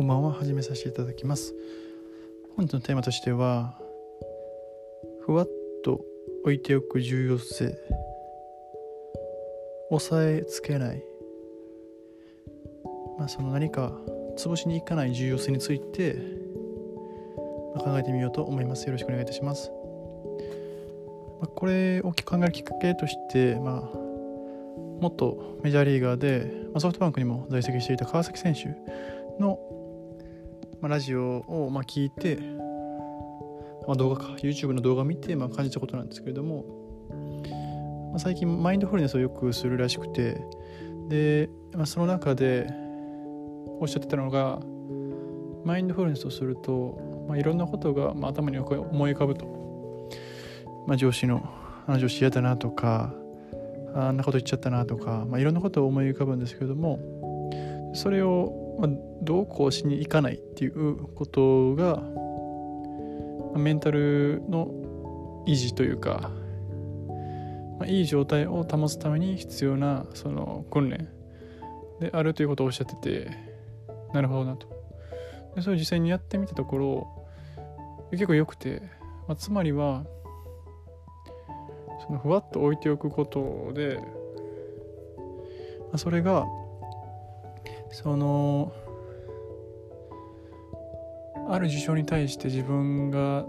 こんばんは。始めさせていただきます。本日のテーマとしてはふわっと置いておく重要性押さえつけない。まあその何か潰しにいかない重要性について、ま、考えてみようと思います。よろしくお願いいたします、ま、これを考えるきっかけとしてまあ元メジャーリーガーで、ま、ソフトバンクにも在籍していた川崎選手の、まあ、ラジオをまあ聞いて、まあ、動画か YouTube の動画見てまあ感じたことなんですけれども、まあ、最近マインドフルネスをよくするらしくてで、まあ、その中でおっしゃってたのがマインドフルネスをすると、まあ、いろんなことが、まあ、頭に思い浮かぶと、まあ、上司のあの上司嫌だなとかあんなこと言っちゃったなとか、まあ、いろんなことを思い浮かぶんですけれどもそれを、まあ、どうこうしにいかないっていうことが、メンタルの維持というか、まあ、いい状態を保つために必要なその訓練であるということをおっしゃっててなるほどなと。でそれを実際にやってみたところ結構良くて、まあ、つまりはそのふわっと置いておくことで、まあ、それがそのある事象に対して自分が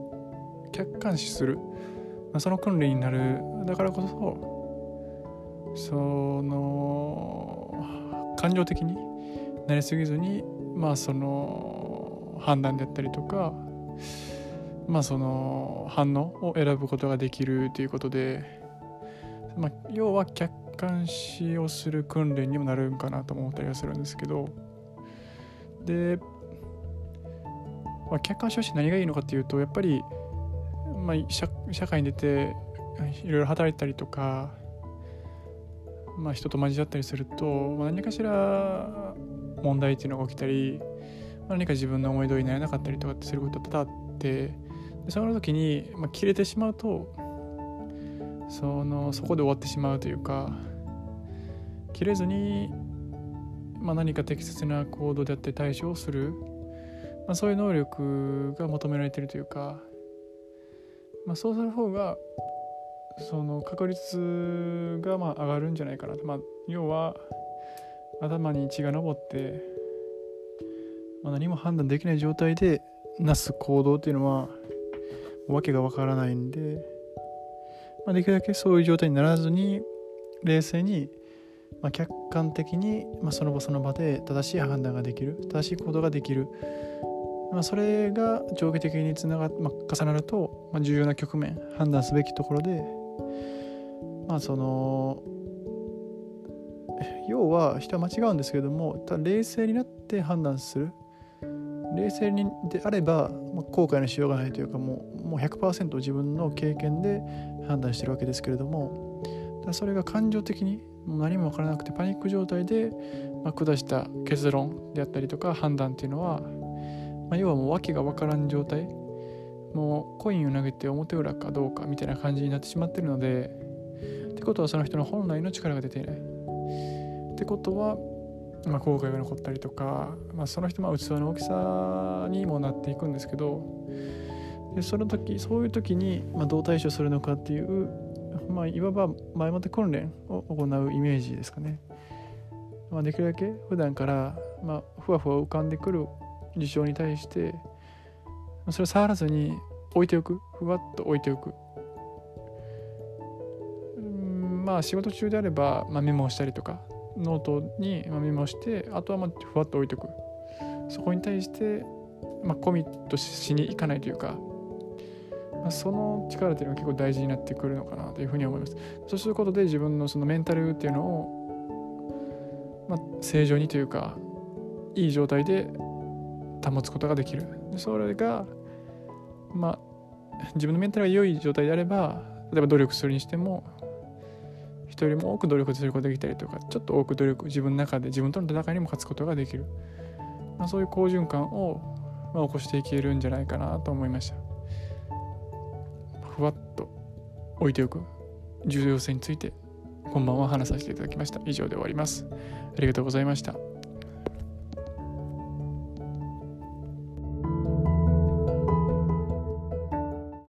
客観視する、まあ、その訓練になる。だからこそその感情的になりすぎずにまあその判断であったりとかまあその反応を選ぶことができるということで、まあ、要は客観視をする訓練にもなるんかなと思ったりはするんですけど。で、まあ、客観視をして何がいいのかっていうとやっぱり、まあ、社社会に出ていろいろ働いたりとか、まあ、人と交わったりすると、まあ、何かしら問題っていうのが起きたり何か自分の思い通りにならなかったりとかってすること多々あってでその時に、まあ、切れてしまうとそのそこで終わってしまうというか切れずに、まあ、何か適切な行動であったり対処をする、まあ、そういう能力が求められているというか、まあ、そうする方がその確率がまあ上がるんじゃないかな。と、まあ、要は頭に血が上って、まあ、何も判断できない状態でなす行動っていうのはわけがわからないんで、まあ、できるだけそういう状態にならずに冷静に、まあ、客観的に、まあ、その場その場で正しい判断ができる正しい行動ができる、まあ、それが上下的につなが、まあ、重なると、まあ、重要な局面判断すべきところでまあその要は人は間違うんですけれどもただ冷静になって判断する。冷静にであれば、まあ、後悔のしようがないというかもうもう100%自分の経験で判断してるわけですけれどもだそれが感情的にもう何も分からなくてパニック状態で、まあ、下した結論であったりとか判断っていうのは、まあ、要はもう訳が分からん状態。もうコインを投げて表裏かどうかみたいな感じになってしまってるのでってことはその人の本来の力が出ていない。ってことはまあ、後悔が残ったりとか、まあ、その人の器の大きさにもなっていくんですけどでその時そういう時に、まあ、どう対処するのかっていう、まあ、いわば前もって訓練を行うイメージですかね、まあ、できるだけ普段から、まあ、ふわふわ浮かんでくる事象に対してそれを触らずに置いておく。ふわっと置いておく。まあ仕事中であれば、まあ、メモをしたりとかノートにメモしてあとはまあふわっと置いておく。そこに対して、まあ、コミットしにいかないというか、まあ、その力というのは結構大事になってくるのかなというふうに思います。そうすることで自分のそのメンタルっていうのを、まあ、正常にというかいい状態で保つことができる。それがまあ自分のメンタルが良い状態であれば例えば努力するにしても人よりも多く努力することができたりとかちょっと多く努力自分の中で自分との戦いにも勝つことができる、まあ、そういう好循環を、まあ、起こしていけるんじゃないかなと思いました。ふわっと置いておく。重要性についてこんばんは話させていただきました。以上で終わります。ありがとうございました。